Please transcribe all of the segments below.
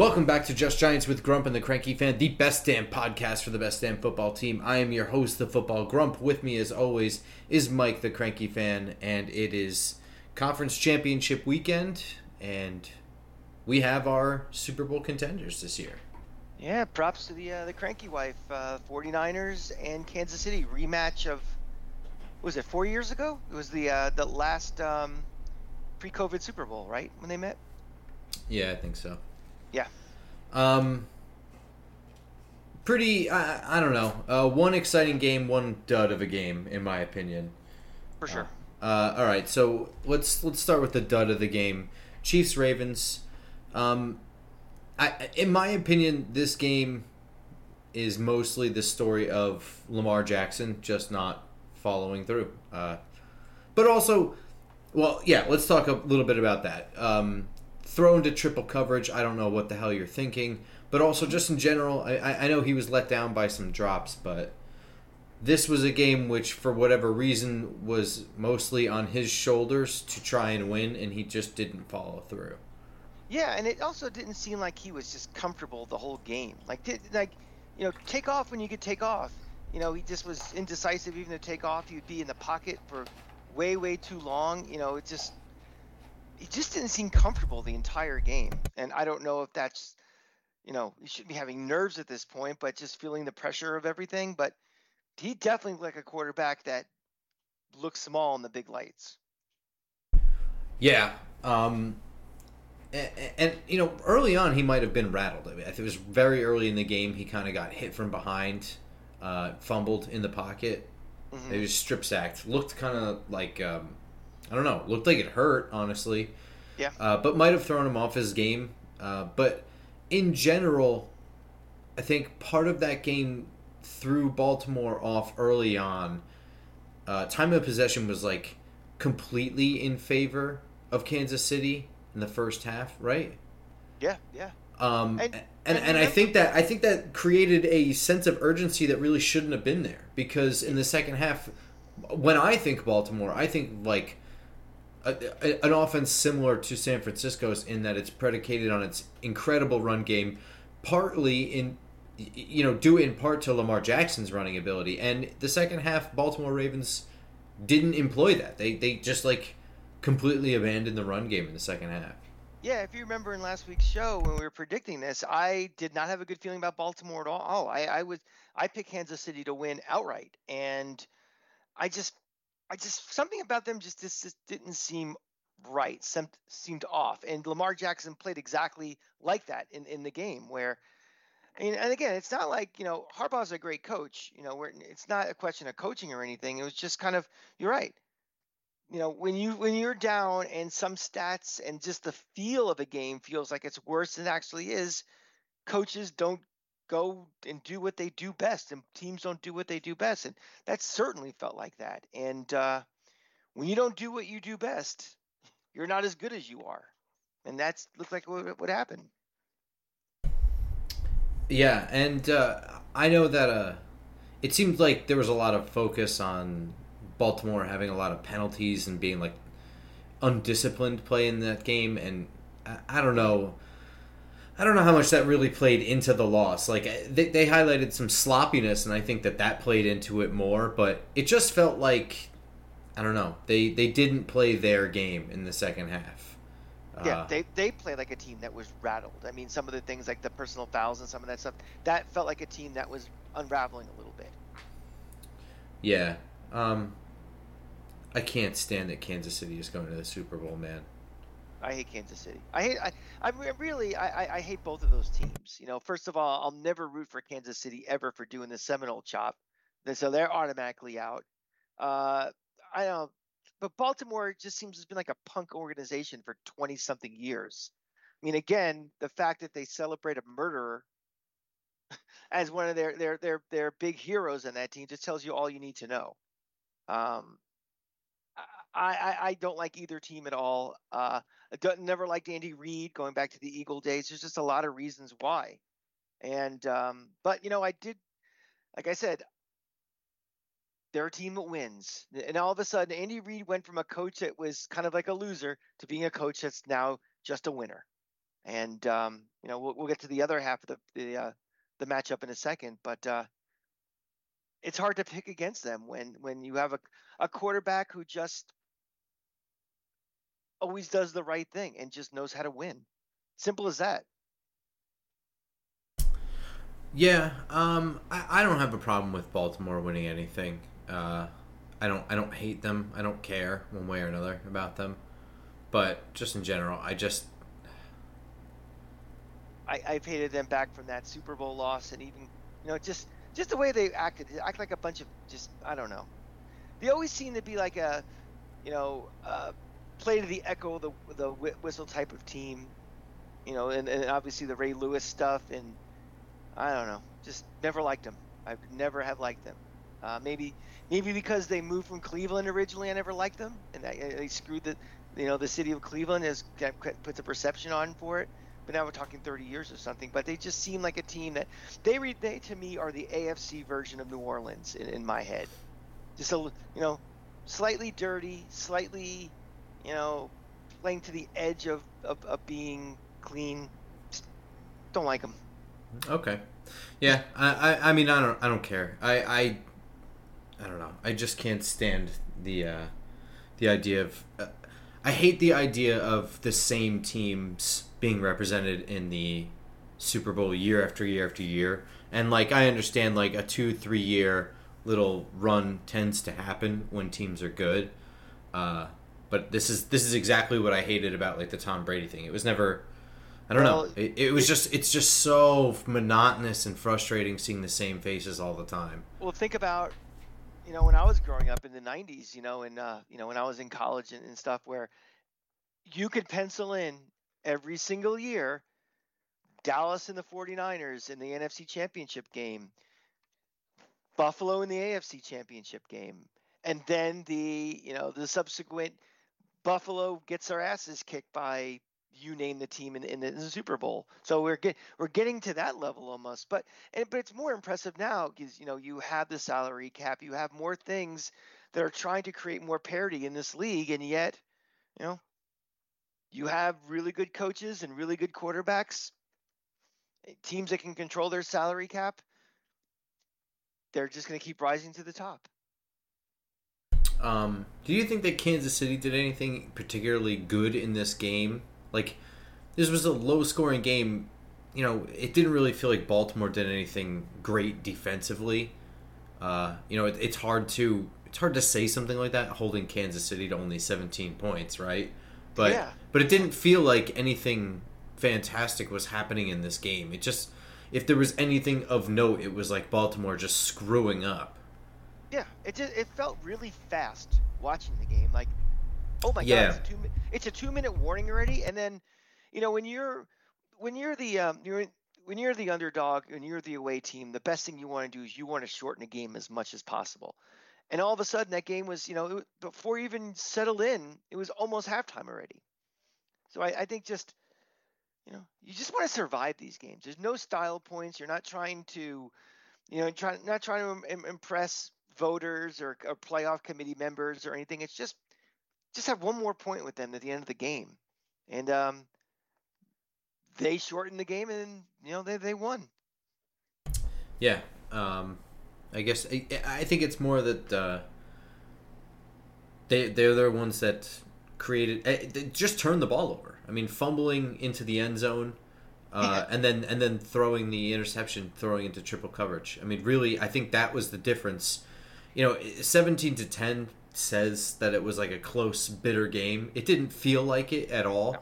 Welcome back to Just Giants with Grump and the Cranky Fan, the best damn podcast for the best damn football team. I am your host, the Football Grump. With me, as always, is Mike, the Cranky Fan, and it is Conference Championship weekend, and we have our Super Bowl contenders this year. Yeah, props to the uh, the Cranky Wife, uh, 49ers and Kansas City rematch of was it four years ago? It was the uh, the last um, pre-COVID Super Bowl, right? When they met. Yeah, I think so. Yeah. Um. Pretty. I, I don't know. Uh, one exciting game, one dud of a game, in my opinion. For sure. Uh, all right, so let's let's start with the dud of the game. Chiefs Ravens. Um, I in my opinion, this game is mostly the story of Lamar Jackson just not following through. Uh, but also, well, yeah, let's talk a little bit about that. Um, thrown to triple coverage. I don't know what the hell you're thinking. But also, just in general, I, I know he was let down by some drops, but this was a game which, for whatever reason, was mostly on his shoulders to try and win, and he just didn't follow through. Yeah, and it also didn't seem like he was just comfortable the whole game. Like, did, like, you know, take off when you could take off. You know, he just was indecisive even to take off. He'd be in the pocket for way, way too long. You know, it just he just didn't seem comfortable the entire game. And I don't know if that's, you know, he should be having nerves at this point, but just feeling the pressure of everything. But he definitely looked like a quarterback that looks small in the big lights. Yeah. Um, and, and, you know, early on he might have been rattled. I mean, it was very early in the game. He kind of got hit from behind, uh, fumbled in the pocket. Mm-hmm. He was strip sacked. Looked kind of like um, I don't know. Looked like it hurt, honestly. Yeah. Uh, but might have thrown him off his game. Uh, but in general, I think part of that game threw Baltimore off early on. Uh, time of possession was like completely in favor of Kansas City in the first half, right? Yeah, yeah. Um, and, and, and, and I think that I think that created a sense of urgency that really shouldn't have been there because in the second half, when I think Baltimore, I think like a, an offense similar to San Francisco's in that it's predicated on its incredible run game, partly in you know due in part to Lamar Jackson's running ability. And the second half, Baltimore Ravens didn't employ that. They they just like completely abandoned the run game in the second half. Yeah, if you remember in last week's show when we were predicting this, I did not have a good feeling about Baltimore at all. I, I was I picked Kansas City to win outright, and I just I just something about them just, just, just didn't seem right, some, seemed off. And Lamar Jackson played exactly like that in, in the game where and, and again, it's not like, you know, Harbaugh's a great coach, you know, where it's not a question of coaching or anything. It was just kind of you're right. You know, when you when you're down and some stats and just the feel of a game feels like it's worse than it actually is, coaches don't go and do what they do best, and teams don't do what they do best, and that certainly felt like that. And uh, when you don't do what you do best, you're not as good as you are, and that's looked like what, what happened. Yeah, and uh, I know that uh, it seemed like there was a lot of focus on Baltimore having a lot of penalties and being like undisciplined play in that game, and I, I don't know. I don't know how much that really played into the loss. Like they, they highlighted some sloppiness, and I think that that played into it more. But it just felt like I don't know. They they didn't play their game in the second half. Yeah, uh, they they played like a team that was rattled. I mean, some of the things like the personal fouls and some of that stuff that felt like a team that was unraveling a little bit. Yeah, um, I can't stand that Kansas City is going to the Super Bowl, man. I hate Kansas City. I hate. I, I really. I, I hate both of those teams. You know, first of all, I'll never root for Kansas City ever for doing the Seminole chop. So they're automatically out. Uh, I don't. But Baltimore just seems to have been like a punk organization for twenty something years. I mean, again, the fact that they celebrate a murderer as one of their their their their big heroes in that team just tells you all you need to know. Um, I, I, I don't like either team at all. Uh, never liked Andy Reid going back to the Eagle days. There's just a lot of reasons why. And um, but you know, I did, like I said, they're a team that wins. And all of a sudden, Andy Reid went from a coach that was kind of like a loser to being a coach that's now just a winner. And um, you know, we'll, we'll, get to the other half of the the, uh, the matchup in a second, but uh, it's hard to pick against them when when you have a a quarterback who just always does the right thing and just knows how to win. Simple as that. Yeah, um, I, I don't have a problem with Baltimore winning anything. Uh, I don't I don't hate them. I don't care one way or another about them. But just in general, I just I, I've hated them back from that Super Bowl loss and even you know just just the way they acted they act like a bunch of just I don't know. They always seem to be like a you know uh, play to the echo the the whistle type of team. You know, and, and obviously the Ray Lewis stuff and I don't know. Just never liked them. I never have liked them. Uh, maybe maybe because they moved from Cleveland originally, I never liked them, and they, they screwed the you know the city of Cleveland has puts a perception on for it. But now we're talking 30 years or something. But they just seem like a team that they they to me are the AFC version of New Orleans in, in my head. Just a you know slightly dirty, slightly you know playing to the edge of of, of being clean. Just don't like them. Okay. Yeah, I, I, I mean, I don't, I don't care. I, I, I don't know. I just can't stand the, uh, the idea of. Uh, I hate the idea of the same teams being represented in the Super Bowl year after year after year. And like, I understand like a two, three year little run tends to happen when teams are good. Uh, but this is this is exactly what I hated about like the Tom Brady thing. It was never I don't well, know. It, it was it, just it's just so monotonous and frustrating seeing the same faces all the time. Well, think about you know when I was growing up in the '90s, you know, and uh, you know when I was in college and, and stuff, where you could pencil in every single year Dallas and the 49ers in the NFC Championship game, Buffalo in the AFC Championship game, and then the you know the subsequent Buffalo gets their asses kicked by you name the team in, in, the, Super Bowl. So we're get, we're getting to that level almost. But and, but it's more impressive now because you know you have the salary cap, you have more things that are trying to create more parity in this league, and yet you know you have really good coaches and really good quarterbacks, eh, teams that can control their salary cap. They're just going to keep rising to the top. Um, do you think that Kansas City did anything particularly good in this game like this was a low scoring game. You know, it didn't really feel like Baltimore did anything great defensively. Uh, you know, it, it's hard to it's hard to say something like that holding Kansas City to only 17 points, right? But yeah. but it didn't feel like anything fantastic was happening in this game. It just if there was anything of note, it was like Baltimore just screwing up. Yeah, it just it felt really fast watching the game. Like Oh my yeah. god, it's a, two, it's a two minute warning already, and then, you know, when you're when you're the um, you're when you're the underdog and you're the away team, the best thing you want to do is you want to shorten a game as much as possible. And all of a sudden, that game was, you know, it, before you even settled in, it was almost halftime already. So I, I think just, you know, you just want to survive these games. There's no style points. You're not trying to, you know, try, not trying to impress voters or, or playoff committee members or anything. It's just just have one more point with them at the end of the game, and um, they shortened the game, and you know they they won. Yeah, um, I guess I, I, think it's more that uh, they they're the ones that created eh, just turned the ball over. I mean, fumbling into the end zone. Uh, and then and then throwing the interception, throwing into triple coverage. I mean, really, I think that was the difference. You know, seventeen to ten says that it was like a close, bitter game. It didn't feel like it at all. No.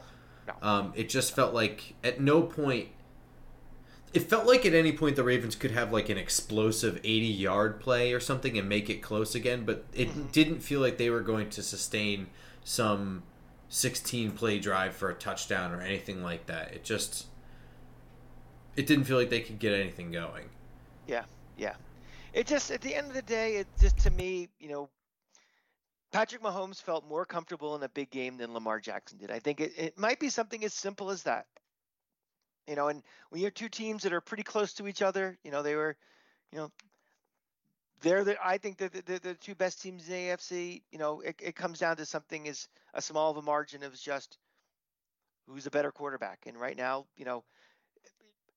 No. Um, it just felt like at no point. It felt like at any point the Ravens could have like an explosive 80 yard play or something and make it close again, but it mm-hmm. didn't feel like they were going to sustain some 16 play drive for a touchdown or anything like that. It just it didn't feel like they could get anything going. Yeah, yeah. It just at the end of the day, it just to me, you know, Patrick Mahomes felt more comfortable in a big game than Lamar Jackson did. I think it, it might be something as simple as that. You know, and when you have two teams that are pretty close to each other, you know, they were, you know, they're the I think the, they're the two best teams in the AFC. You know, it, it comes down to something as a small of a margin of just who's a better quarterback. And right now, you know,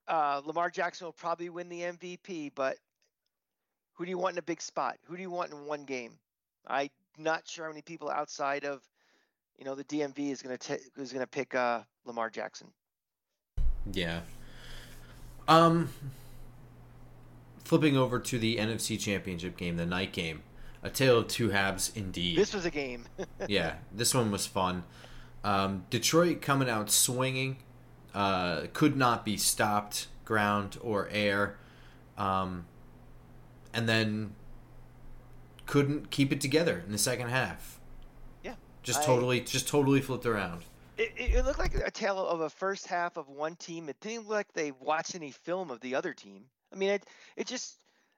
uh, Lamar Jackson will probably win the MVP, but who do you want in a big spot? Who do you want in one game? I'm not sure how many people outside of, you know, the DMV is going to is going to pick uh, Lamar Jackson. Yeah. Um. Flipping over to the NFC Championship game, the night game, a tale of two halves indeed. This was a game. yeah, this one was fun. Um, Detroit coming out swinging, uh, could not be stopped, ground or air, um, and then couldn't keep it together in the second half. Yeah, just I, totally, just totally flipped around. It, it, looked like a tale of a first half of one team. It didn't look like they watched any film of the other team. I mean, it it just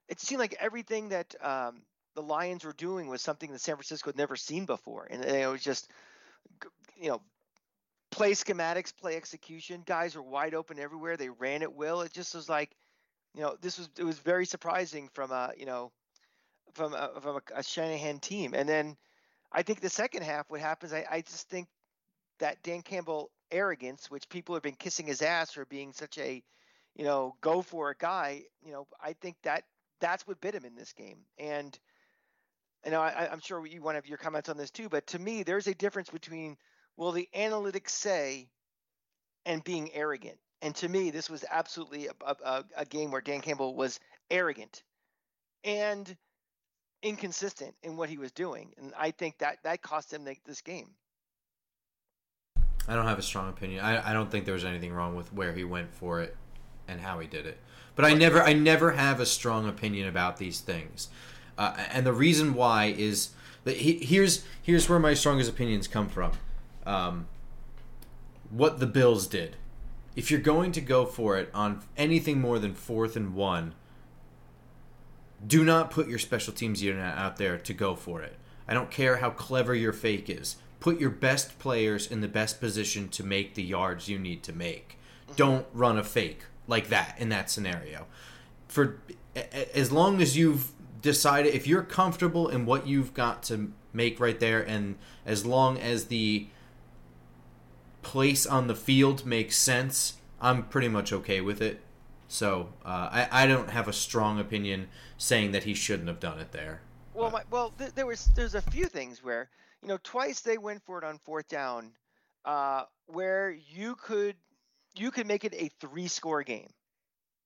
it seemed like everything that um, the Lions were doing was something that San Francisco had never seen before, and it was just you know play schematics, play execution. Guys were wide open everywhere. They ran at will. It just was like, you know, this was it was very surprising from a you know from a, from a, a Shanahan team. And then I think the second half, what happens, I, I just think that Dan Campbell arrogance, which people have been kissing his ass for being such a you know, go for a guy, you know, I think that that's what bit him in this game. And you know, I, I'm sure you want to have your comments on this too, but to me, there's a difference between will the analytics say and being arrogant. And to me, this was absolutely a, a, a game where Dan Campbell was arrogant and inconsistent in what he was doing, and I think that that cost him the, this game. I don't have a strong opinion. I, I don't think there was anything wrong with where he went for it and how he did it. But I never I never have a strong opinion about these things, uh, and the reason why is that he, here's here's where my strongest opinions come from. Um, what the Bills did. If you're going to go for it on anything more than fourth and one, do not put your special teams unit out there to go for it. I don't care how clever your fake is. Put your best players in the best position to make the yards you need to make. Mm-hmm. Don't run a fake like that in that scenario. For as long as you've decided if you're comfortable in what you've got to make right there and as long as the place on the field makes sense, I'm pretty much okay with it. So uh, I, I don't have a strong opinion saying that he shouldn't have done it there. Well, my, well, th- there was there's a few things where you know twice they went for it on fourth down, uh, where you could you could make it a three score game,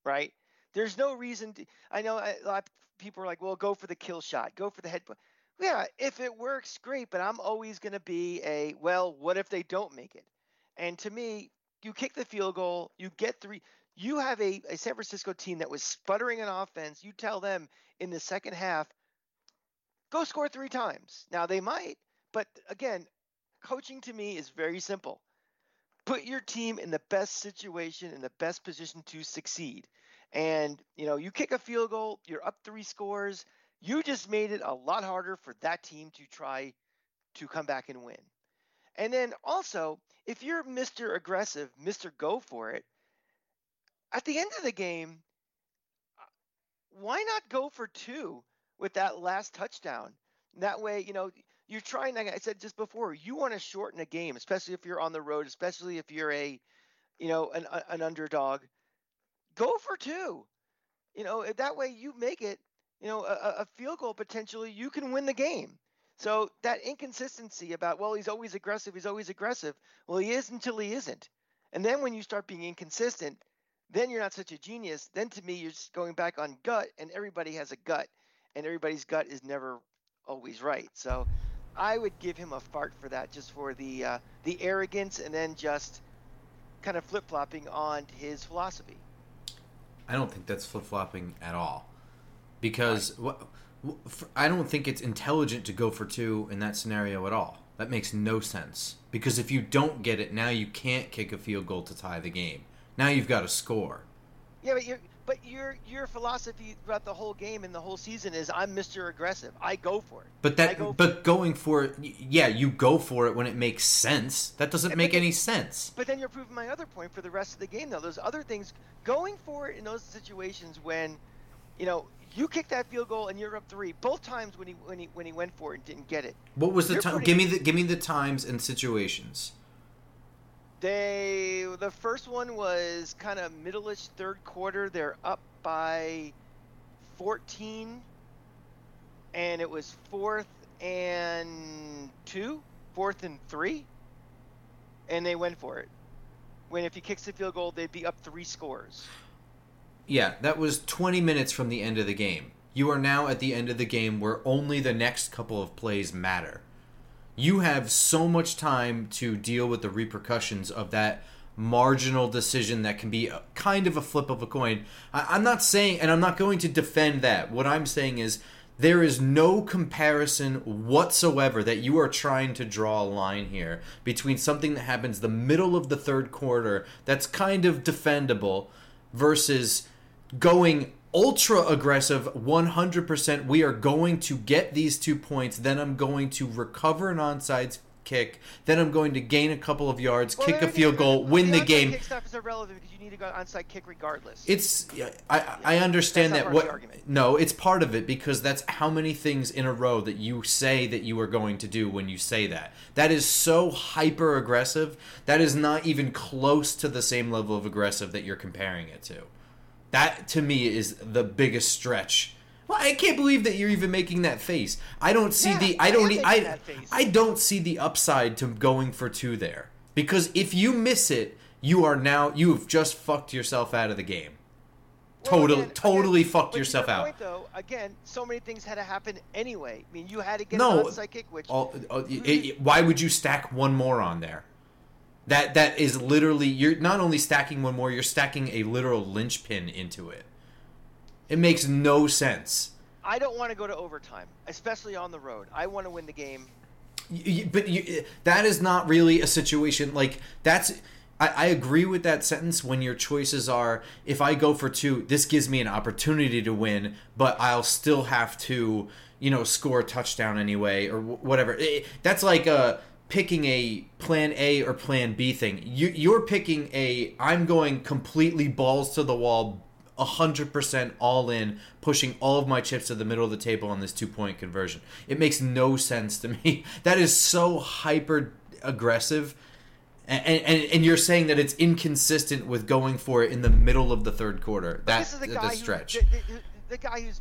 right? There's no reason to, I know a lot of people are like, well, go for the kill shot, go for the head. Yeah, if it works, great. But I'm always going to be a, well, what if they don't make it? And to me, you kick the field goal, you get three. You have a, a San Francisco team that was sputtering in offense. You tell them in the second half, go score three times. Now they might, but again, coaching to me is very simple put your team in the best situation in the best position to succeed. And you know, you kick a field goal, you're up three scores. You just made it a lot harder for that team to try to come back and win. And then also, if you're Mr. Aggressive, Mr. Go for it, at the end of the game, why not go for two with that last touchdown? That way, you know, you're trying like I said just before, you want to shorten a game, especially if you're on the road, especially if you're a, you know, an an underdog. Go for two. You know, that way you make it, you know, a, a field goal potentially, you can win the game. So that inconsistency about, well, he's always aggressive, he's always aggressive. Well, he is until he isn't. And then when you start being inconsistent, then you're not such a genius. Then to me, you're just going back on gut, and everybody has a gut, and everybody's gut is never always right. So I would give him a fart for that, just for the uh, the arrogance, and then just kind of flip flopping on his philosophy. I don't think that's flip flopping at all, because right. what. I don't think it's intelligent to go for two in that scenario at all. That makes no sense. Because if you don't get it, now you can't kick a field goal to tie the game. Now you've got to score. Yeah, but your but your your philosophy throughout the whole game and the whole season is I'm Mr. Aggressive. I go for it. But that go but going for it, yeah, you go for it when it makes sense. That doesn't And make but- any sense. But then you're proving my other point for the rest of the game, though. Those other things, going for it in those situations when, you know, you kick that field goal and you're up three. Both times when he when he when he went for it and didn't get it, What was the You're time? pretty- Give me the give me the times and situations. they the first one was kind of middle-ish third quarter. They're up by 14, and it was fourth and two, fourth and three, and they went for it. When if he kicks the field goal, they'd be up three scores. Yeah, that was 20 minutes from the end of the game. You are now at the end of the game where only the next couple of plays matter. You have so much time to deal with the repercussions of that marginal decision that can be a, kind of a flip of a coin. I, I'm not saying, and I'm not going to defend that. What I'm saying is there is no comparison whatsoever that you are trying to draw a line here between something that happens the middle of the third quarter that's kind of defendable versus going ultra aggressive 100% we are going to get these two points then i'm going to recover an onside kick then i'm going to gain a couple of yards Well, kick a field goal win the onside game. Kick stuff is irrelevant because you need to go onside kick regardless. it's yeah, I I understand that not part of the what no it's part of it because that's how many things in a row that you say that you are going to do when you say that. That is so hyper aggressive that is not even close to the same level of aggressive that you're comparing it to that to me is the biggest stretch well, I can't believe that you're even making that face. I don't see Yeah, the I don't I. I don't see the upside to going for two there. Because if you miss it, you are now you have just fucked yourself out of the game. Well, Totally again- totally again, fucked yourself your out. Though, again, so many things had to happen anyway. I mean, you had to get No, onside which All, uh, it- it- why would you stack one more on there? That that is literally you're not only stacking one more, you're stacking a literal linchpin into it. It makes no sense. I don't want to go to overtime, especially on the road. I want to win the game. Y- y- but you, that is not really a situation like that's I, I agree with that sentence when your choices are if i go for two this gives me an opportunity to win but i'll still have to you know score a touchdown anyway or wh- whatever Eh, that's like uh picking a plan a or plan b thing you, you're picking a i'm going completely balls to the wall 100% all in, pushing all of my chips to the middle of the table on this two point conversion. It makes no sense to me. That is so hyper aggressive. And, and, and you're saying that it's inconsistent with going for it in the middle of the third quarter. That, this is the the, stretch. Who, the, the, the guy who's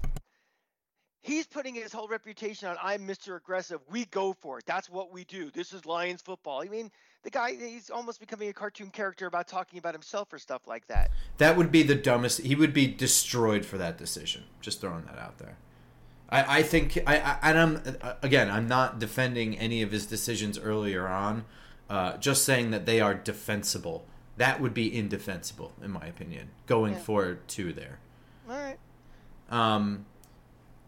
he's putting his whole reputation on I'm Mr. Aggressive. We go for it. That's what we do. This is Lions football. I mean, the guy he's almost becoming a cartoon character about talking about himself or stuff like that. That would be the dumbest. He would be destroyed for that decision. Just throwing that out there. I, I think I, I and I'm again I'm not defending any of his decisions earlier on. Uh, just saying that they are defensible. That would be indefensible in my opinion. Going Yeah. for two there. All right. Um,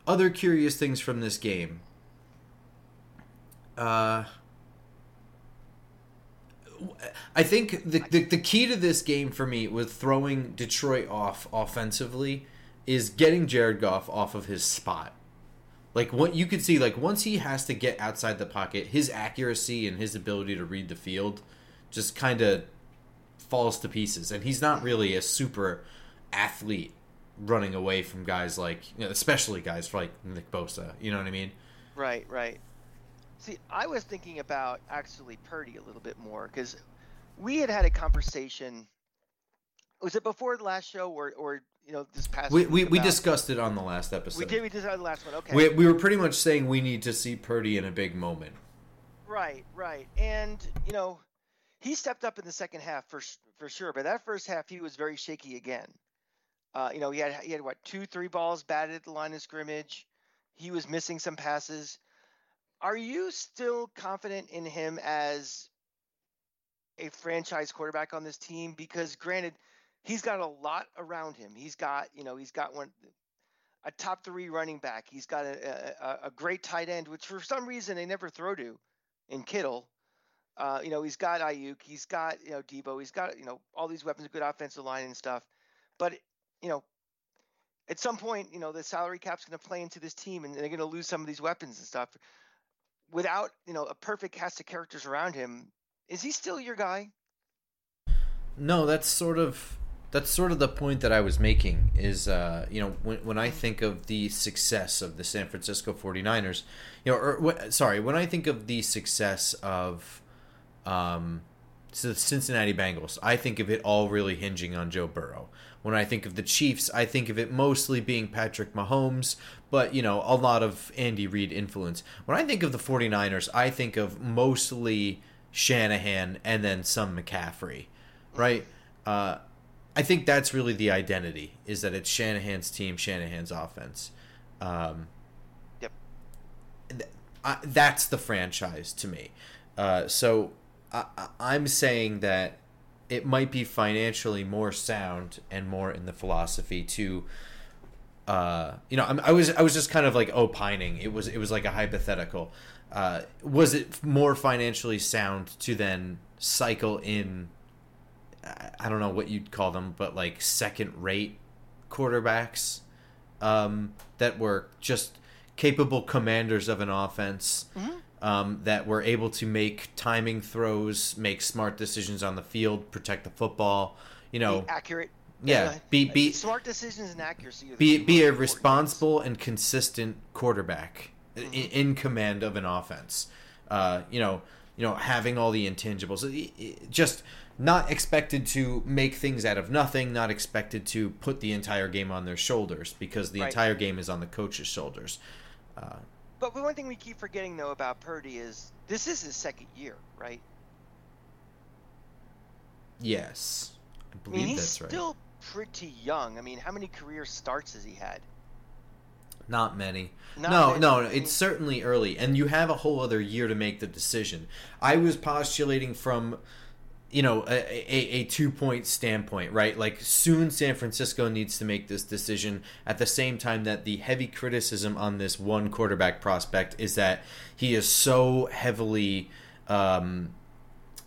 other curious things from this game. Uh, I think the, the the key to this game for me with throwing Detroit off offensively is getting Jared Goff off of his spot. Like what you could see, like once he has to get outside the pocket, his accuracy and his ability to read the field just kind of falls to pieces. And he's not really a super athlete running away from guys like, you know, especially guys like Nick Bosa. You know what I mean? Right, right. See, I was thinking about actually Purdy a little bit more because we had had a conversation. Was it before the last show or, or you know, this past We week we, we discussed it on the last episode. We did. We decided the last one. Okay. We, we were pretty much saying we need to see Purdy in a big moment. Right, right. And, you know, he stepped up in the second half for for sure, but that first half he was very shaky again. Uh, you know, he had he had what, two, three balls batted at the line of scrimmage. He was missing some passes. Are you still confident in him as a franchise quarterback on this team because granted, he's got a lot around him. He's got, you know, he's got one a top 3 running back. He's got a, a, a great tight end which for some reason they never throw to in Kittle. Uh, you know, he's got Aiyuk, he's got, you know, Deebo, he's got, you know, all these weapons, a good offensive line and stuff. But you know, at some point, you know, the salary cap's going to play into this team, and they're going to lose some of these weapons and stuff. Without you know a perfect cast of characters around him, is he still your guy? No, that's sort of that's sort of the point that I was making is uh, you know when, when I think of the success of the San Francisco 49ers you know or sorry when I think of the success of um, the Cincinnati Bengals I think of it all really hinging on Joe Burrow when I think of the Chiefs I think of it mostly being Patrick Mahomes but you know a lot of Andy Reid influence when I think of the 49ers I think of mostly Shanahan and then some McCaffrey right uh, I think that's really the identity is that it's Shanahan's team, Shanahan's offense. Um, yep. Th- I, that's the franchise to me. Uh, so I, I'm saying that it might be financially more sound and more in the philosophy to. Uh, you know, I'm, I was I was just kind of like opining. It was it was like a hypothetical. Uh, was it more financially sound to then cycle in I don't know what you'd call them, but like second rate quarterbacks um, that were just capable commanders of an offense mm-hmm. Um, that were able to make timing throws, make smart decisions on the field, protect the football. You know, be accurate. Yeah, be be smart decisions and accuracy. Be be a responsible and consistent quarterback mm-hmm. in, in, command of an offense. Uh, you know, you know, having all the intangibles. Just not expected to make things out of nothing, not expected to put the entire game on their shoulders because the right. entire game is on the coach's shoulders. Uh, but one thing we keep forgetting though about Purdy is this is his second year, right? Yes, I believe I mean, he's still pretty young. I mean, how many career starts has he had? Not many. Not no, many. no, it's certainly early, and you have a whole other year to make the decision. I was postulating from you know a, a, a, two point standpoint right like soon san francisco needs to make this decision at the same time that the heavy criticism on this one quarterback prospect is that he is so heavily um,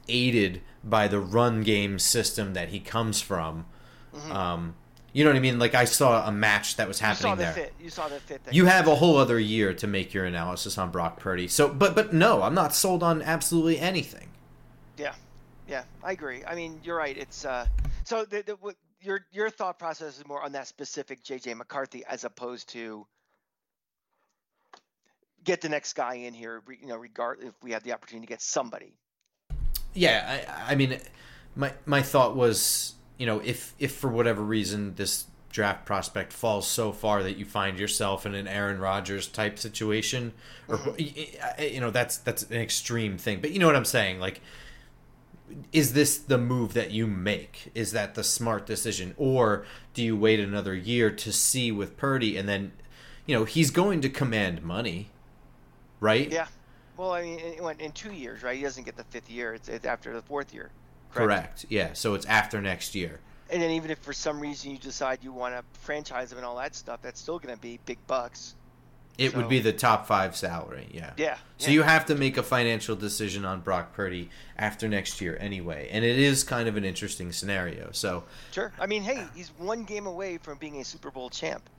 aided by the run game system that he comes from mm-hmm. um, you know what I mean? Like I saw a match that was happening you there. Fit. You saw the fit. you have a whole other year to make your analysis on Brock Purdy. So, but but no, I'm not sold on absolutely anything. Yeah, yeah, I agree. I mean, you're right. It's uh, so the, the what, your your thought process is more on that specific JJ McCarthy as opposed to get the next guy in here. You know, regard if we have the opportunity to get somebody. Yeah, I, I mean, my my thought was, you know, if if for whatever reason this draft prospect falls so far that you find yourself in an Aaron Rodgers type situation, or mm-hmm. you know, that's that's an extreme thing. But you know what I'm saying, like is this the move that you make? Is that the smart decision? Or do you wait another year to see with Purdy and then, you know, he's going to command money, right? Yeah. Well, I mean, in, in two years, right? He doesn't get the fifth year. It's, it's after the fourth year. Correct? correct. Yeah. So it's after next year. And then even if for some reason you decide you want to franchise him and all that stuff, that's still going to be big bucks. It so, would be the top five salary, yeah. Yeah. So yeah. you have to make a financial decision on Brock Purdy after next year anyway, and it is kind of an interesting scenario. So sure, I mean, hey, he's one game away from being a Super Bowl champ.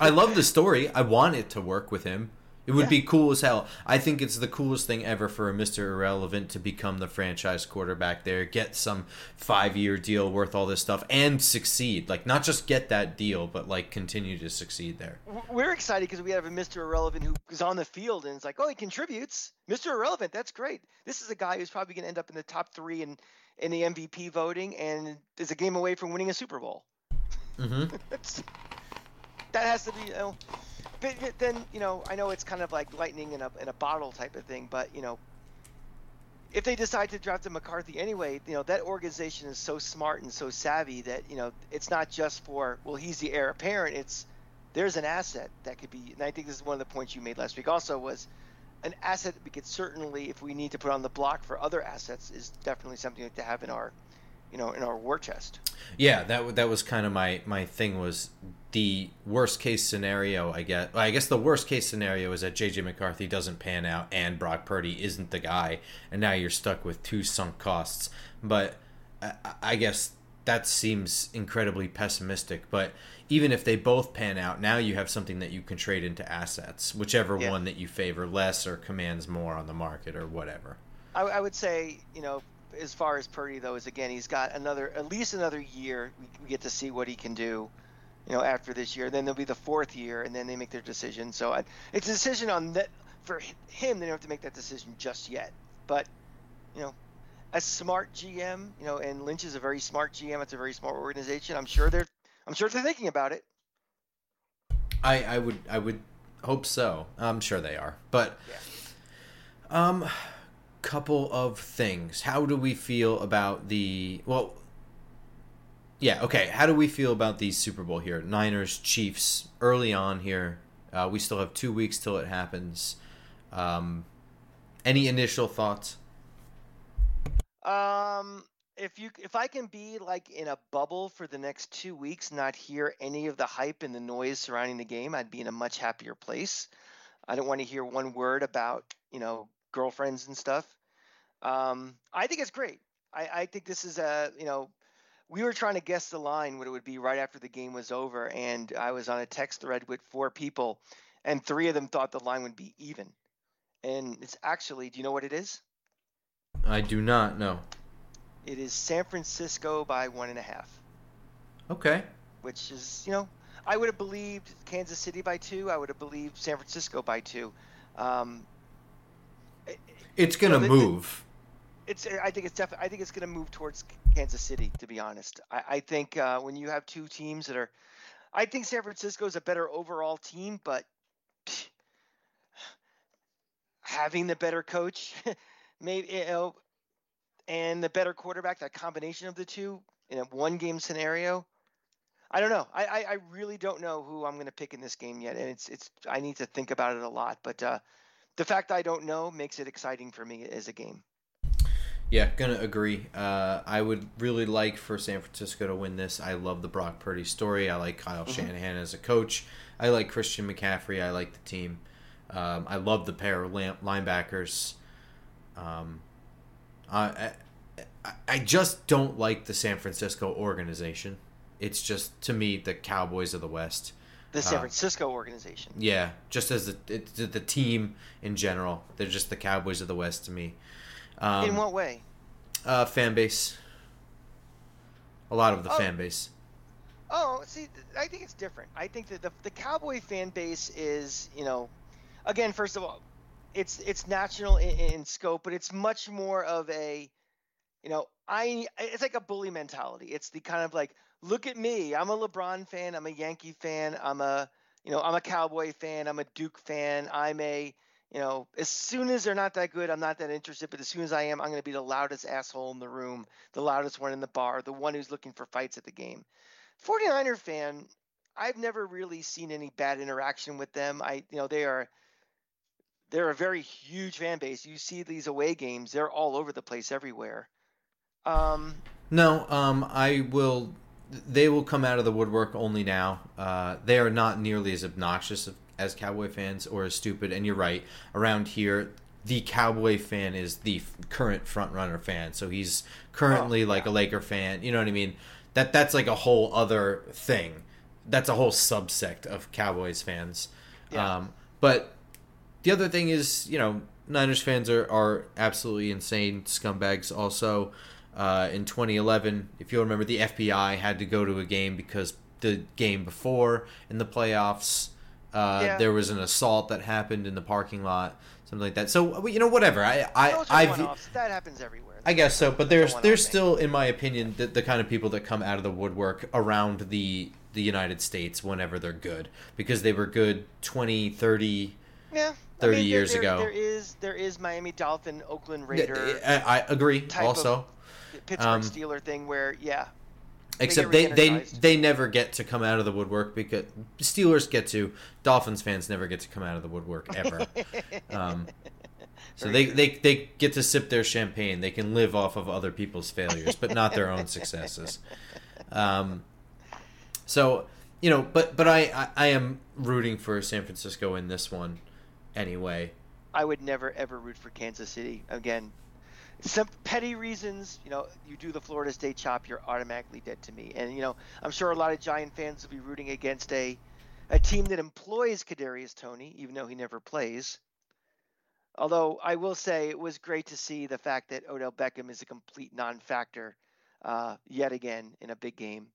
I love the story. I want it to work with him. It would yeah. be cool as hell. I think it's the coolest thing ever for a Mr. Irrelevant to become the franchise quarterback there, get some five year deal worth all this stuff, and succeed. Like, not just get that deal, but like continue to succeed there. We're excited because we have a Mr. Irrelevant who is on the field and it's like, oh, he contributes. Mr. Irrelevant, that's great. This is a guy who's probably going to end up in the top three in, in the MVP voting and is a game away from winning a Super Bowl. Mm-hmm. that has to be, you know, but then you know, I know it's kind of like lightning in a in a bottle type of thing, but you know, if they decide to draft a McCarthy anyway, you know that organization is so smart and so savvy that you know it's not just for well he's the heir apparent. It's there's an asset that could be, and I think this is one of the points you made last week. Also was an asset that we could certainly, if we need to put on the block for other assets, is definitely something to have in our you know in our war chest. Yeah, that that was kind of my my thing was the worst case scenario. I guess I guess the worst case scenario is that JJ McCarthy doesn't pan out and Brock Purdy isn't the guy, and now you're stuck with two sunk costs. But I, I guess that seems incredibly pessimistic. But even if they both pan out, now you have something that you can trade into assets, whichever Yeah. one that you favor less or commands more on the market or whatever. I, I would say, you know, as far as Purdy though, is again he's got another at least another year. We, we get to see what he can do, you know, after this year. Then there'll be the fourth year, and then they make their decision. So I, it's a decision on that for him. They don't have to make that decision just yet. But you know, a smart GM, you know, and Lynch is a very smart GM. It's a very smart organization. I'm sure they're I'm sure they're thinking about it. I, I would I would hope so. I'm sure they are. But Yeah. um couple of things. How do we feel about the well Yeah, okay. How do we feel about the Super Bowl here? Niners Chiefs early on here. Uh, we still have 2 weeks till it happens. Um any initial thoughts? Um, if you if I can be like in a bubble for the next two weeks, not hear any of the hype and the noise surrounding the game, I'd be in a much happier place. I don't want to hear one word about you know girlfriends and stuff. Um, I think it's great. I, I think this is a you know we were trying to guess the line what it would be right after the game was over, and I was on a text thread with four people, and three of them thought the line would be even, and it's actually do you know what it is? I do not know. It is San Francisco by one and a half, Okay. which is, you know, I would have believed Kansas City by two. I would have believed San Francisco by two. Um, It's going to the- the- move. it's, I think it's definitely, I think it's going to move towards Kansas City. To be honest, I, I think uh, when you have two teams that are, I think San Francisco is a better overall team, but having the better coach, maybe you know, and the better quarterback, that combination of the two in a one game scenario. I don't know. I, I, I really don't know who I'm going to pick in this game yet, and it's it's I need to think about it a lot. But uh, the fact I don't know makes it exciting for me as a game. Yeah, gonna agree. Uh, I would really like for San Francisco to win this. I love the Brock Purdy story. I like Kyle Shanahan as a coach. I like Christian McCaffrey. I like the team. Um, I love the pair of linebackers. Um, I, I I just don't like the San Francisco organization. It's just to me the Cowboys of the West. The San Uh, Francisco organization. Yeah, just as the it, the team in general, they're just the Cowboys of the West to me. Um, in what way? uh, fan base. A lot of the Oh. fan base. Oh, see, I think it's different. I think that the the Cowboy fan base is, you know, again, first of all, it's it's national in, in scope, but it's much more of a, you know, I it's like a bully mentality. It's the kind of like, look at me, I'm a LeBron fan, I'm a Yankee fan, I'm a, you know, I'm a Cowboy fan, I'm a Duke fan, I'm a, you know, as soon as they're not that good, I'm not that interested. But as soon as I am, I'm going to be the loudest asshole in the room, the loudest one in the bar, the one who's looking for fights at the game. 49er fan, I've never really seen any bad interaction with them. I, you know, they are they're a very huge fan base. You see these away games, they're all over the place everywhere. Um, No, um, I will. They will come out of the woodwork only now. Uh, they are not nearly as obnoxious as Cowboy fans or as stupid. And you're right. Around here, the Cowboy fan is the f- current front runner fan. So he's currently Oh, like yeah. a Laker fan. You know what I mean? That that's like a whole other thing. That's a whole subsect of Cowboys fans. Yeah. Um, but the other thing is, you know, Niners fans are, are absolutely insane scumbags. Also, uh, in 2011, if you'll remember, the FBI had to go to a game because the game before in the playoffs, uh, Yeah. there was an assault that happened in the parking lot, something like that. So you know, whatever. I I I, that happens everywhere. I guess so, but there's there's still, in my opinion, the, the kind of people that come out of the woodwork around the the United States whenever they're good because they were good 20, 30 yeah, 30 I mean, years there- ago. There is there is Miami Dolphin, Oakland Raider, I, I agree. Also, Pittsburgh um, Steeler thing where yeah, except they they they never get to come out of the woodwork because Steelers get to. Dolphins fans never get to come out of the woodwork ever. um, so they, they they get to sip their champagne. They can live off of other people's failures, but not their own successes. Um, so you know, but but I, I I am rooting for San Francisco in this one anyway. I would never ever root for Kansas City again. Some petty reasons, you know, you do the Florida State chop, you're automatically dead to me. And you know, I'm sure a lot of Giant fans will be rooting against a a team that employs Kadarius Toney, even though he never plays. Although I will say it was great to see the fact that Odell Beckham is a complete non-factor uh, yet again in a big game.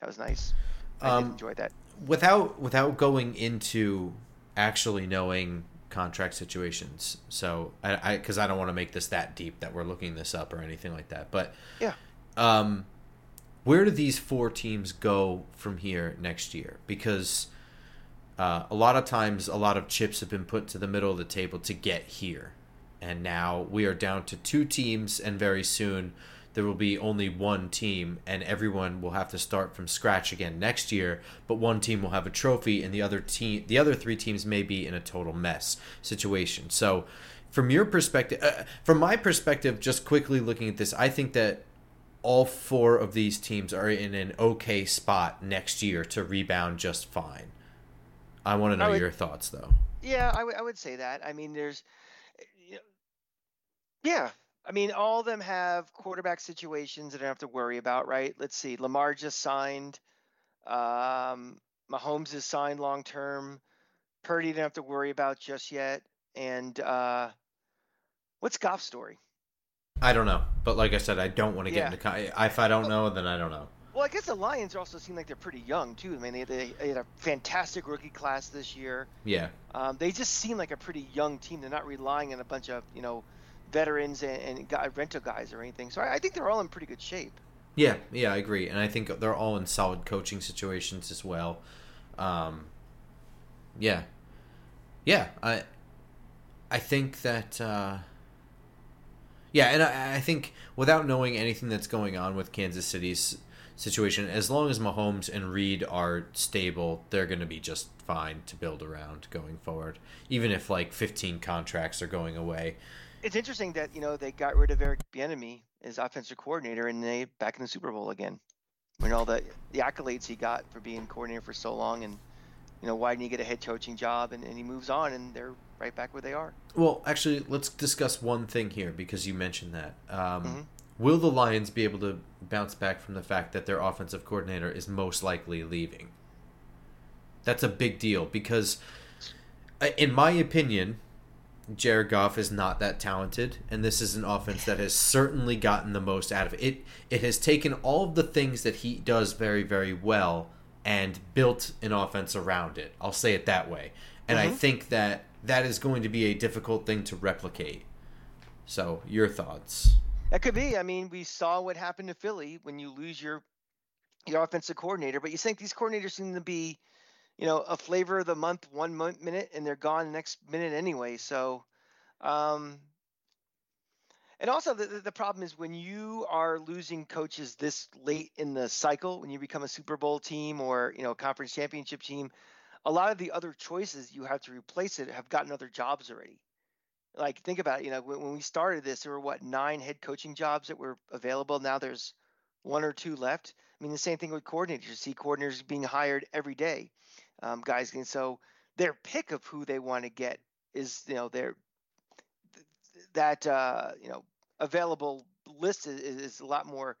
That was nice. I um, did enjoy that. Without without going into actually knowing contract situations. So I because I, I, don't want to make this that deep that we're looking this up or anything like that. But yeah, um, where do these four teams go from here next year? Because uh, a lot of times, a lot of chips have been put to the middle of the table to get here, and now we are down to two teams, and very soon there will be only one team and everyone will have to start from scratch again next year but one team will have a trophy and the other team the other three teams may be in a total mess situation. So from your perspective uh, from my perspective just quickly looking at this i think that all four of these teams are in an okay spot next year to rebound just fine. I want to know would, your thoughts though. Yeah I, w- I would say that. I mean there's yeah I mean, all of them have quarterback situations that I don't have to worry about, right? Let's see. Lamar just signed. Um, Mahomes is signed long term. Purdy didn't have to worry about just yet. And uh, what's Goff's story? I don't know, but like I said, I don't want to get yeah. into. If I don't know, then I don't know. Well, I guess the Lions also seem like they're pretty young too. I mean, they, they, had a fantastic rookie class this year. Yeah. Um, they just seem like a pretty young team. They're not relying on a bunch of you know veterans and, and rental guys or anything. So I, I think they're all in pretty good shape. Yeah, yeah, I agree, and I think they're all in solid coaching situations as well. Um, yeah, yeah, I, I think that, uh, yeah, and I, I think without knowing anything that's going on with Kansas City's situation, as long as Mahomes and Reid are stable, they're going to be just fine to build around going forward. Even if like 15 contracts are going away, it's interesting that you know they got rid of Eric Bieniemy as offensive coordinator, and they back in the Super Bowl again. Mean, all the the accolades he got for being coordinator for so long, and you know why didn't he get a head coaching job? And, and he moves on, and they're right back where they are. Well, actually, let's discuss one thing here because you mentioned that. Um, mm-hmm. Will the Lions be able to bounce back from the fact that their offensive coordinator is most likely leaving? That's a big deal because, uh, in my opinion, Jared Goff is not that talented, and this is an offense that has certainly gotten the most out of it. It it has taken all of the things that he does very very well and built an offense around it. I'll say it that way, and mm-hmm. I think that that is going to be a difficult thing to replicate. So, your thoughts? That could be. I mean, we saw what happened to Philly when you lose your your offensive coordinator, but you think these coordinators seem to be you know, a flavor of the month one minute and they're gone the next minute anyway. So, um, and also the, the problem is when you are losing coaches this late in the cycle, when you become a Super Bowl team or, you know, conference championship team, a lot of the other choices you have to replace it have gotten other jobs already. Like think about it, you know, when, when we started this, there were what, nine head coaching jobs that were available. Now there's one or two left. I mean, the same thing with coordinators. You see coordinators being hired every day um, guys. And so their pick of who they want to get is, you know, their that uh, you know available list is, is a lot more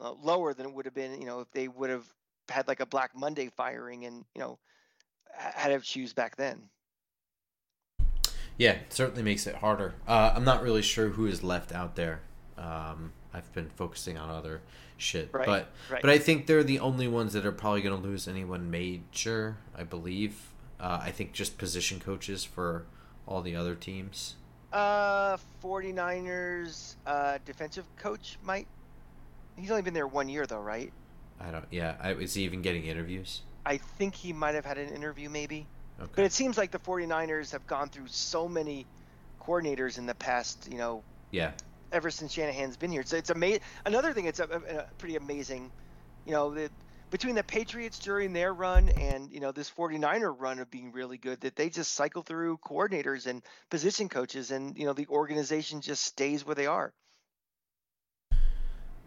uh, lower than it would have been, you know, if they would have had like a Black Monday firing and you know had to choose back then. Yeah, certainly makes it harder. Uh, I'm not really sure who is left out there. Um, I've been focusing on other shit. Right, but right. but I think they're the only ones that are probably going to lose anyone major. I believe. Uh, I think just position coaches for all the other teams. Uh, 49ers uh, defensive coach might. He's only been there one year though, right? I don't. Yeah, I, is he even getting interviews? I think he might have had an interview, maybe. Okay. But it seems like the 49ers have gone through so many coordinators in the past, you know, yeah, ever since Shanahan's been here. So it's amazing. Another thing it's a, a, a pretty amazing, you know, the, between the Patriots during their run and you know this 49er run of being really good that they just cycle through coordinators and position coaches and you know the organization just stays where they are.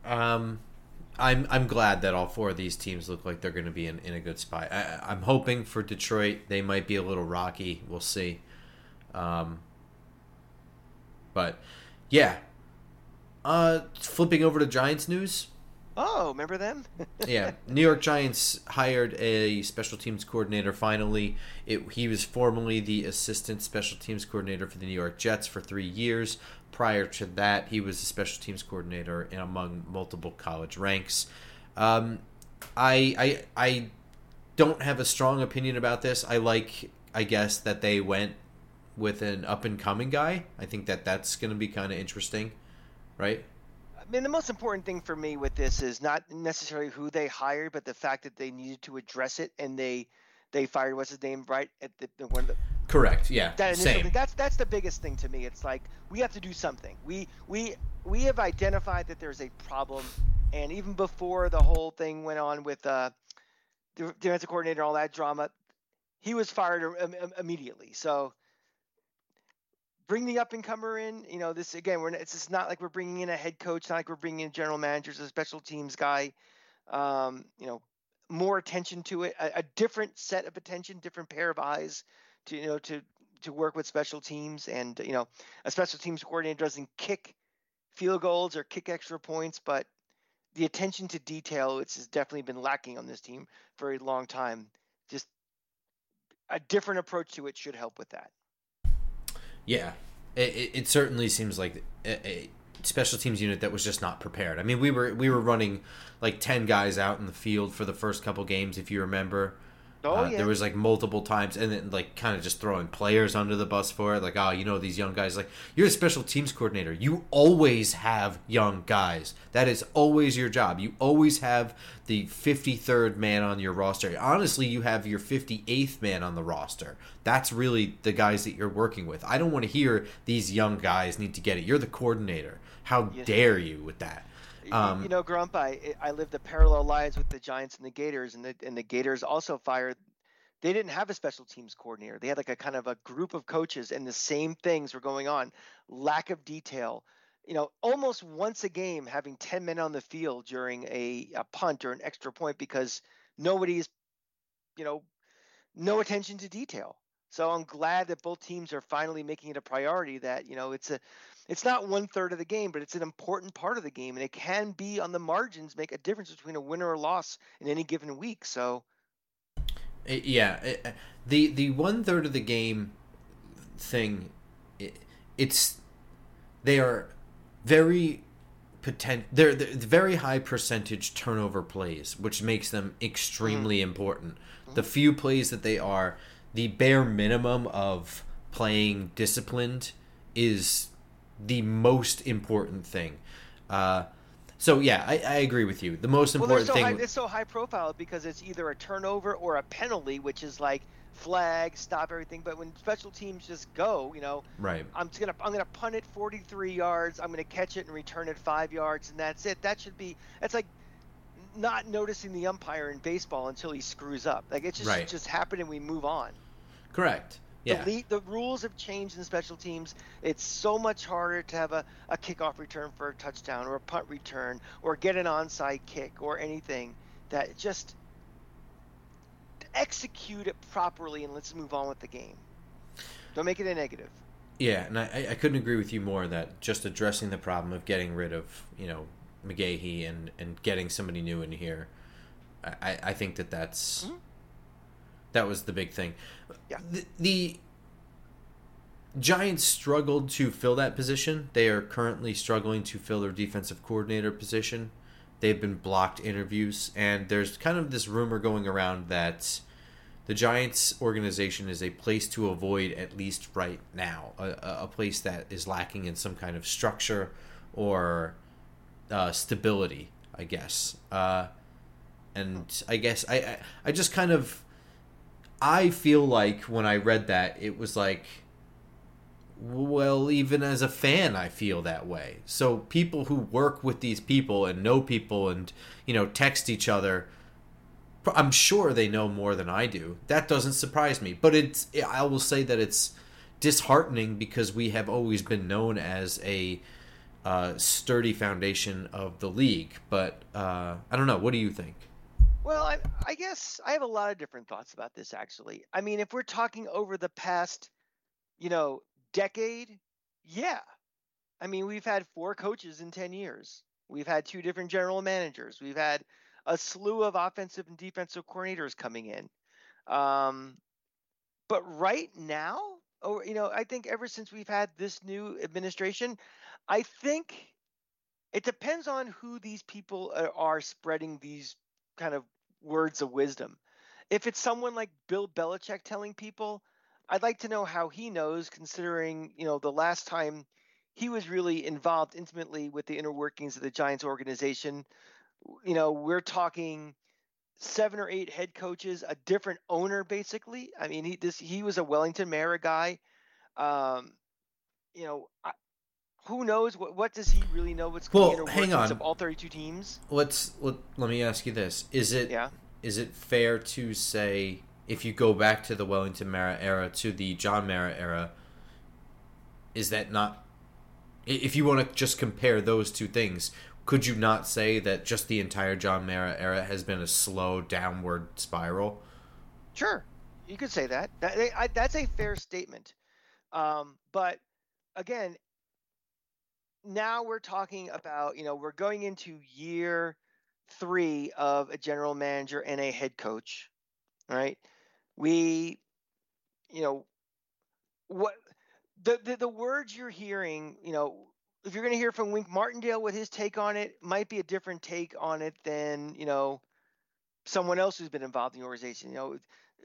Um I'm I'm glad that all four of these teams look like they're going to be in, in a good spot. I, I'm hoping for Detroit they might be a little rocky. We'll see. Um, but yeah, Uh, flipping over to Giants news. Oh, remember them? yeah, New York Giants hired a special teams coordinator. Finally, it, he was formerly the assistant special teams coordinator for the New York Jets for three years. Prior to that, he was a special teams coordinator in among multiple college ranks. Um, I I I don't have a strong opinion about this. I like, I guess, that they went with an up and coming guy. I think that that's going to be kind of interesting, right? I mean, the most important thing for me with this is not necessarily who they hired, but the fact that they needed to address it and they they fired what's his name right at the, the one of the correct yeah that same. Thing. that's that's the biggest thing to me it's like we have to do something we we we have identified that there's a problem and even before the whole thing went on with uh the defensive coordinator and all that drama he was fired immediately so bring the up and comer in. You know, this again, we're it's just not like we're bringing in a head coach, not like we're bringing in general managers, a special teams guy. Um, you know, more attention to it, a, a, different set of attention, different pair of eyes to you know to to work with special teams, and you know, a special teams coordinator doesn't kick field goals or kick extra points, but the attention to detail, which has definitely been lacking on this team for a long time. Just a different approach to it should help with that. Yeah, it, it certainly seems like a, a, special teams unit that was just not prepared. I mean, we were we were running like ten guys out in the field for the first couple games, if you remember. Oh, uh, yeah. There was like multiple times, and then like kind of just throwing players under the bus for it. Like, oh, you know, these young guys. Like, you're a special teams coordinator. You always have young guys. That is always your job. You always have the 53rd man on your roster. Honestly, you have your 58th man on the roster. That's really the guys that you're working with. I don't want to hear these young guys need to get it. You're the coordinator. How yes. dare you with that? Um, you know, Grump, I I lived the parallel lives with the Giants and the Gators, and the and the Gators also fired. They didn't have a special teams coordinator. They had like a kind of a group of coaches, and the same things were going on. Lack of detail. You know, almost once a game having ten men on the field during a, a punt or an extra point because nobody's, you know, no attention to detail. So I'm glad that both teams are finally making it a priority that you know it's a it's not one third of the game, but it's an important part of the game, and it can be on the margins make a difference between a winner or loss in any given week. So, yeah, the the one third of the game thing, it, it's they are very potent. They're, they're very high percentage turnover plays, which makes them extremely mm. important. Mm-hmm. The few plays that they are, the bare minimum of playing disciplined is the most important thing. Uh, so yeah, I, I, agree with you. The most important well, so thing. High, it's so high profile because it's either a turnover or a penalty, which is like flag, stop everything. But when special teams just go, you know, right? I'm gonna I'm gonna punt it 43 yards. I'm gonna catch it and return it five yards, and that's it. That should be. That's like not noticing the umpire in baseball until he screws up. Like it just right. just happened and we move on. Correct. Yeah. The, the rules have changed in special teams. It's so much harder to have a, a kickoff return for a touchdown or a punt return or get an onside kick or anything that just execute it properly and let's move on with the game. Don't make it a negative. Yeah, and I, I couldn't agree with you more that just addressing the problem of getting rid of, you know, McGaughey and, and getting somebody new in here, I, I think that that's mm-hmm. That was the big thing. Yeah. The, the Giants struggled to fill that position. They are currently struggling to fill their defensive coordinator position. They've been blocked interviews, and there's kind of this rumor going around that the Giants organization is a place to avoid at least right now, a, a place that is lacking in some kind of structure or uh, stability, I guess. Uh, and I guess I, I, I just kind of I feel like when I read that, it was like, well, even as a fan, I feel that way. So people who work with these people and know people and, you know, text each other, I'm sure they know more than I do. That doesn't surprise me. But it's, I will say that it's disheartening because we have always been known as a uh, sturdy foundation of the league. But uh, I don't know. What do you think? Well, I, I guess I have a lot of different thoughts about this, actually. I mean, if we're talking over the past, you know, decade, yeah. I mean, we've had four coaches in 10 years. We've had two different general managers. We've had a slew of offensive and defensive coordinators coming in. Um, but right now, or you know, I think ever since we've had this new administration, I think it depends on who these people are, spreading these kind of words of wisdom. If it's someone like Bill Belichick telling people, I'd like to know how he knows, considering you know the last time he was really involved intimately with the inner workings of the Giants organization. You know, we're talking seven or eight head coaches, a different owner, basically. I mean, he this he was a Wellington Mara guy. Um, you know, who knows what what does he really know? What's Well, the inner hang on. of all thirty-two teams? Let's let, let me ask you this: Is it Yeah. is it fair to say if you go back to the Wellington Mara era to the John Mara era, is that not? If you want to just compare those two things, could you not say that just the entire John Mara era has been a slow downward spiral? Sure, you could say that. that I, that's a fair statement. Um, but again, now we're talking about you know we're going into year three of a general manager and a head coach, right? We, you know, what the the, the words you're hearing, you know, if you're going to hear from Wink Martindale with his take on it, might be a different take on it than you know someone else who's been involved in the organization. You know,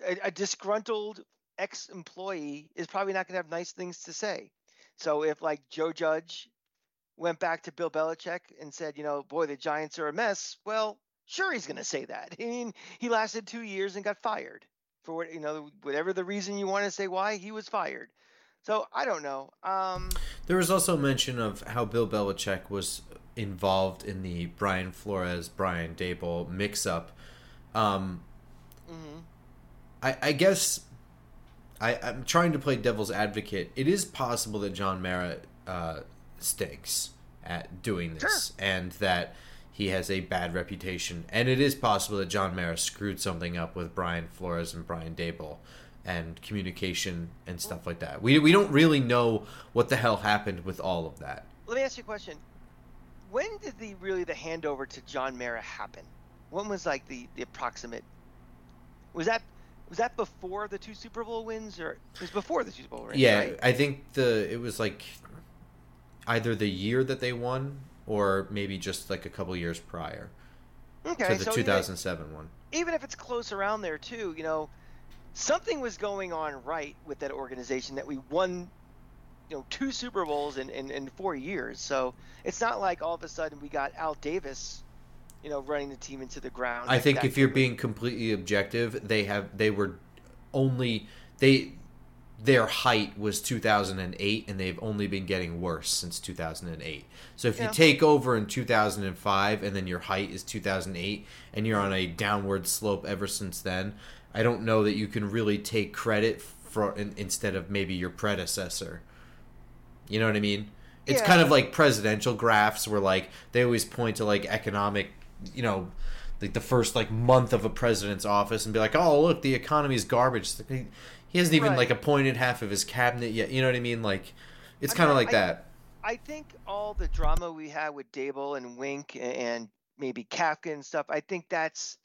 a, a disgruntled ex-employee is probably not going to have nice things to say. So if like Joe Judge went back to Bill Belichick and said, you know, boy, the Giants are a mess, well, sure he's going to say that. I mean, he lasted two years and got fired for what you know, whatever the reason you want to say why he was fired. So I don't know. Um, There was also mention of how Bill Belichick was involved in the Brian Flores Brian Daboll mix-up. Um, mhm. I, I guess I, I'm trying to play devil's advocate. It is possible that John Mara uh, stinks at doing this, and that he has a bad reputation. And it is possible that John Mara screwed something up with Brian Flores and Brian Daboll, and communication and stuff like that. We we don't really know what the hell happened with all of that. Let me ask you a question. When did the really the handover to John Mara happen? When was like the, the approximate? Was that was that before the two Super Bowl wins, or it was before the Super Bowl wins? Yeah, right? I think the it was like either the year that they won or maybe just like a couple years prior Okay, to the so even- 2007 one. even if it's close around there too, you know, something was going on right with that organization that we won, you know, two Super Bowls in, in, in four years. So it's not like all of a sudden we got Al Davis, you know, running the team into the ground. I think if you're being completely objective, they have they were only they their height was 2008 and they've only been getting worse since 2008. So if Yeah. you take over in 2005 and then your height is 2008 and you're on a downward slope ever since then, I don't know that you can really take credit for in, instead of maybe your predecessor. You know what I mean? It's Yeah. kind of like presidential graphs where like they always point to like economic, you know, like the first like month of a president's office and be like, "Oh, look, the economy's garbage." He hasn't even Right. like appointed half of his cabinet yet. You know what I mean? Like it's kind of like I- that. I think all the drama we had with Daboll and Wink and maybe Kafka and stuff, I think that's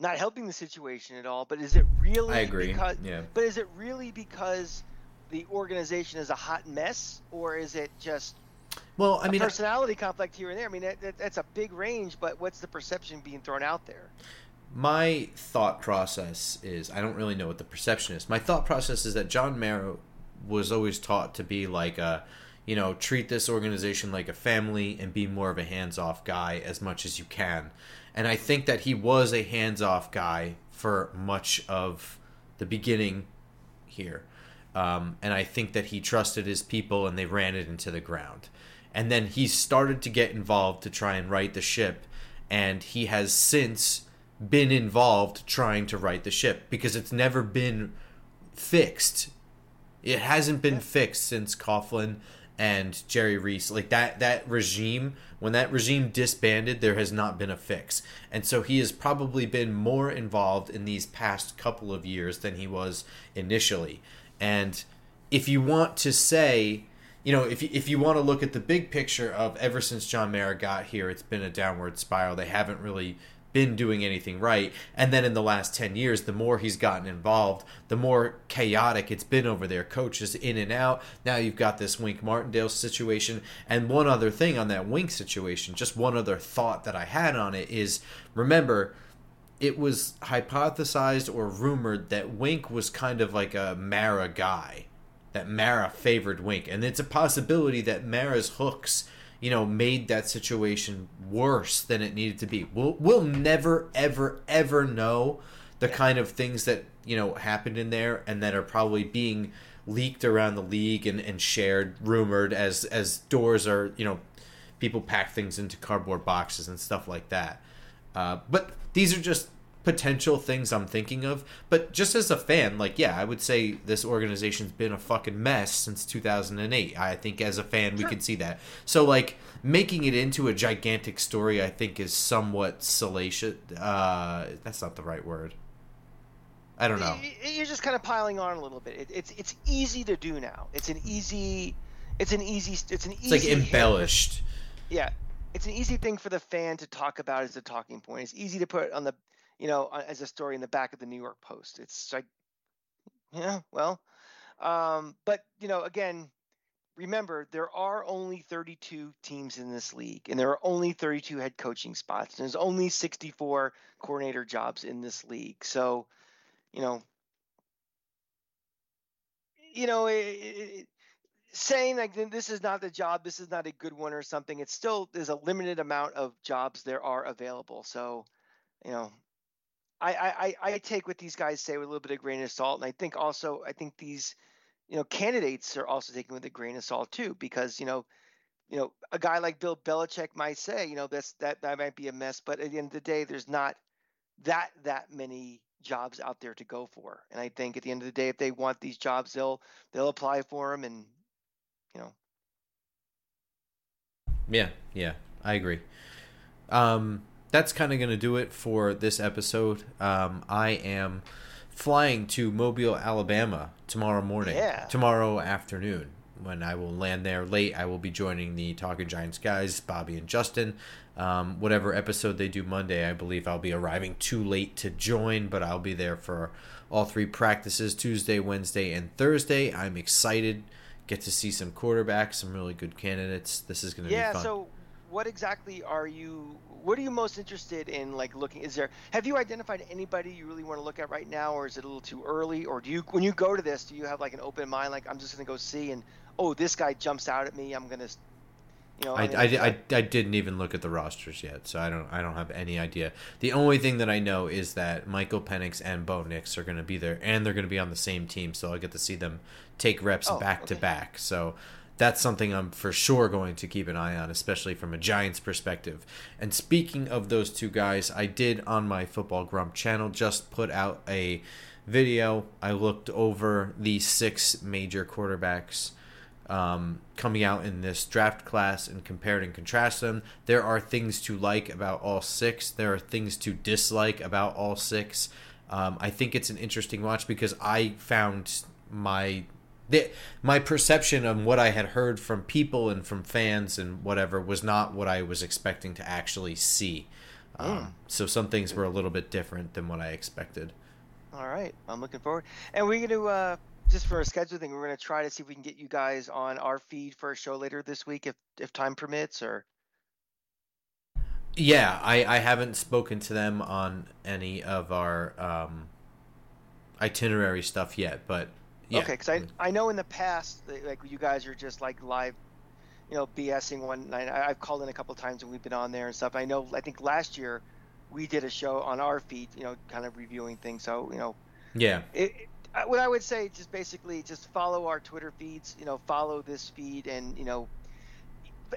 not helping the situation at all. But is it really? I agree. Because, Yeah. But is it really because the organization is a hot mess, or is it just Well, I a mean, personality conflict here and there? I mean, that, that, that's a big range, but what's the perception being thrown out there? My thought process is I don't really know what the perception is. My thought process is that John Mara was always taught to be like a, you know, treat this organization like a family and be more of a hands-off guy as much as you can. And I think that he was a hands-off guy for much of the beginning here. Um, and I think that he trusted his people and they ran it into the ground. And then he started to get involved to try and right the ship. And he has since been involved trying to right the ship because it's never been fixed. It hasn't been fixed since Coughlin and Jerry Reese. Like that that regime, when that regime disbanded, there has not been a fix. And so he has probably been more involved in these past couple of years than he was initially. And if you want to say you know, if you, if you want to look at the big picture of ever since John Mara got here, it's been a downward spiral. They haven't really been doing anything right. And then in the last 10 years, the more he's gotten involved, the more chaotic it's been over there. Coaches in and out. Now you've got this Wink Martindale situation. And one other thing on that Wink situation, just one other thought that I had on it is remember, it was hypothesized or rumored that Wink was kind of like a Mara guy. That Mara favored Wink. And it's a possibility that Mara's hooks you know, made that situation worse than it needed to be. We'll we'll never ever ever know the kind of things that you know happened in there and that are probably being leaked around the league and, and shared, rumored as as doors are you know people pack things into cardboard boxes and stuff like that. Uh, but these are just potential things I'm thinking of. But just as a fan, like, yeah, I would say this organization's been a fucking mess since 2008. I think as a fan, we can see that. So, like, making it into a gigantic story, I think, is somewhat salacious. Uh, that's not the right word. I don't know. You're just kind of piling on a little bit. It's it's easy to do now. It's an easy, it's an easy, it's an easy. It's like embellished. Hit. Yeah, it's an easy thing for the fan to talk about as a talking point. It's easy to put on the you know, as a story in the back of the New York Post. It's like, yeah, well, um, but you know, again, remember there are only 32 teams in this league, and there are only 32 head coaching spots, and there's only 64 coordinator jobs in this league. So, you know, you know, it, it, saying like this is not the job, this is not a good one or something. It's still there's a limited amount of jobs there are available. So, you know, I, I, I take what these guys say with a little bit of grain of salt, and I think also I think these, you know, candidates are also taking with a grain of salt too, because you know, you know, a guy like Bill Belichick might say, you know, that's that that might be a mess, but at the end of the day, there's not that that many jobs out there to go for, and I think at the end of the day, if they want these jobs, they'll they'll apply for them, and you know. Yeah, yeah, I agree. Um, that's kind of going to do it for this episode. Um, I am flying to Mobile, Alabama tomorrow morning. Yeah. Tomorrow afternoon. When I will land there late, I will be joining the Talking Giants guys, Bobby and Justin. Um, whatever episode they do Monday, I believe I'll be arriving too late to join, but I'll be there for all three practices Tuesday, Wednesday, and Thursday. I'm excited. Get to see some quarterbacks, some really good candidates. This is going to yeah, be fun. Yeah, so what exactly are you what are you most interested in like looking is there have you identified anybody you really want to look at right now or is it a little too early or do you when you go to this do you have like an open mind like i'm just going to go see and oh this guy jumps out at me i'm going to you know I, I, I, I, didn't even look at the rosters yet so i don't i don't have any idea the only thing that i know is that michael Penix and bo nix are going to be there and they're going to be on the same team so i'll get to see them take reps oh, back okay. to back so that's something I'm for sure going to keep an eye on, especially from a Giants perspective. And speaking of those two guys, I did on my Football Grump channel just put out a video. I looked over the six major quarterbacks um, coming out in this draft class and compared and contrast them. There are things to like about all six, there are things to dislike about all six. Um, I think it's an interesting watch because I found my the, my perception of what I had heard from people and from fans and whatever was not what I was expecting to actually see. Mm. Um, so some things were a little bit different than what I expected. All right, I'm looking forward. And we're going to uh, just for a schedule thing, we're going to try to see if we can get you guys on our feed for a show later this week, if if time permits, or. Yeah, I, I haven't spoken to them on any of our um, itinerary stuff yet, but yeah. Okay, because I mm. I know in the past like you guys are just like live, you know, BSing one night. I, have called in a couple times and we've been on there and stuff. I know. I think last year we did a show on our feed, you know, kind of reviewing things. So you know. Yeah. It, it, what I would say, just basically, just follow our Twitter feeds. You know, follow this feed, and you know,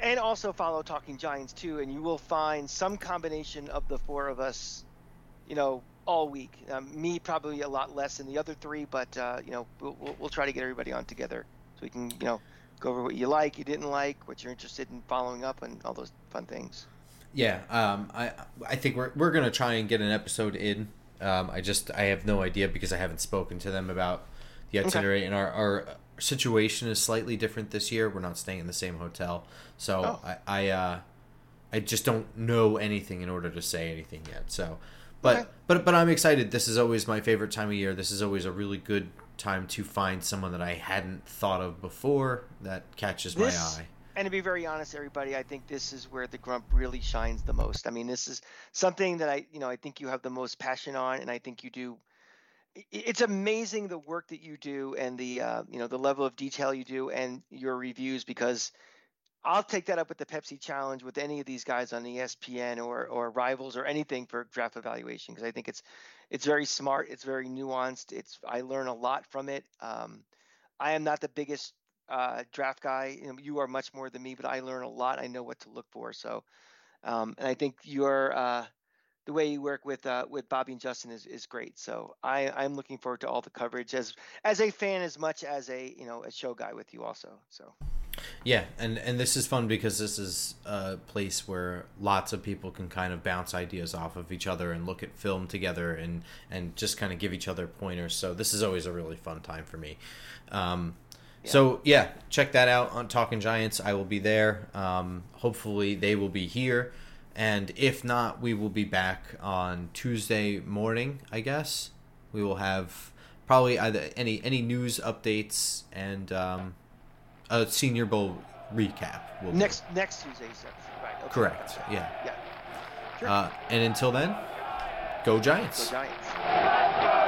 and also follow Talking Giants too, and you will find some combination of the four of us, you know, all week. Um, me probably a lot less than the other three, but uh, you know we'll, we'll, try to get everybody on together so we can you know go over what you like, you didn't like, what you're interested in following up, and all those fun things. Yeah, um, I I think we're we're gonna try and get an episode in. Um, I just I have no idea because I haven't spoken to them about the itinerary okay. and our, our situation is slightly different this year. We're not staying in the same hotel, so Oh. I I, uh, I just don't know anything in order to say anything yet. So, but Okay. but but I'm excited. This is always my favorite time of year. This is always a really good time to find someone that I hadn't thought of before that catches my This- eye. And to be very honest, everybody, I think this is where the grump really shines the most. I mean, this is something that I, you know, I think you have the most passion on, and I think you do. It's amazing the work that you do and the, uh, you know, the level of detail you do and your reviews because I'll take that up with the Pepsi Challenge with any of these guys on ESPN or or Rivals or anything for draft evaluation because I think it's it's very smart, it's very nuanced. It's I learn a lot from it. Um, I am not the biggest uh, draft guy. You, know, you are much more than me, but I learn a lot. I know what to look for. So, um, and I think your uh, the way you work with uh, with Bobby and Justin is, is great. So I I'm looking forward to all the coverage as as a fan as much as a you know a show guy with you also. So Yeah, and and this is fun because this is a place where lots of people can kind of bounce ideas off of each other and look at film together and and just kind of give each other pointers. So this is always a really fun time for me. Um, So yeah, check that out on Talking Giants. I will be there. Um, hopefully they will be here, and if not, we will be back on Tuesday morning. I guess we will have probably either any any news updates and um, a Senior Bowl recap. Will be. next next Tuesday, right? Okay. Correct. Yeah. Yeah. Sure. Uh, and until then, go Giants. Go Giants.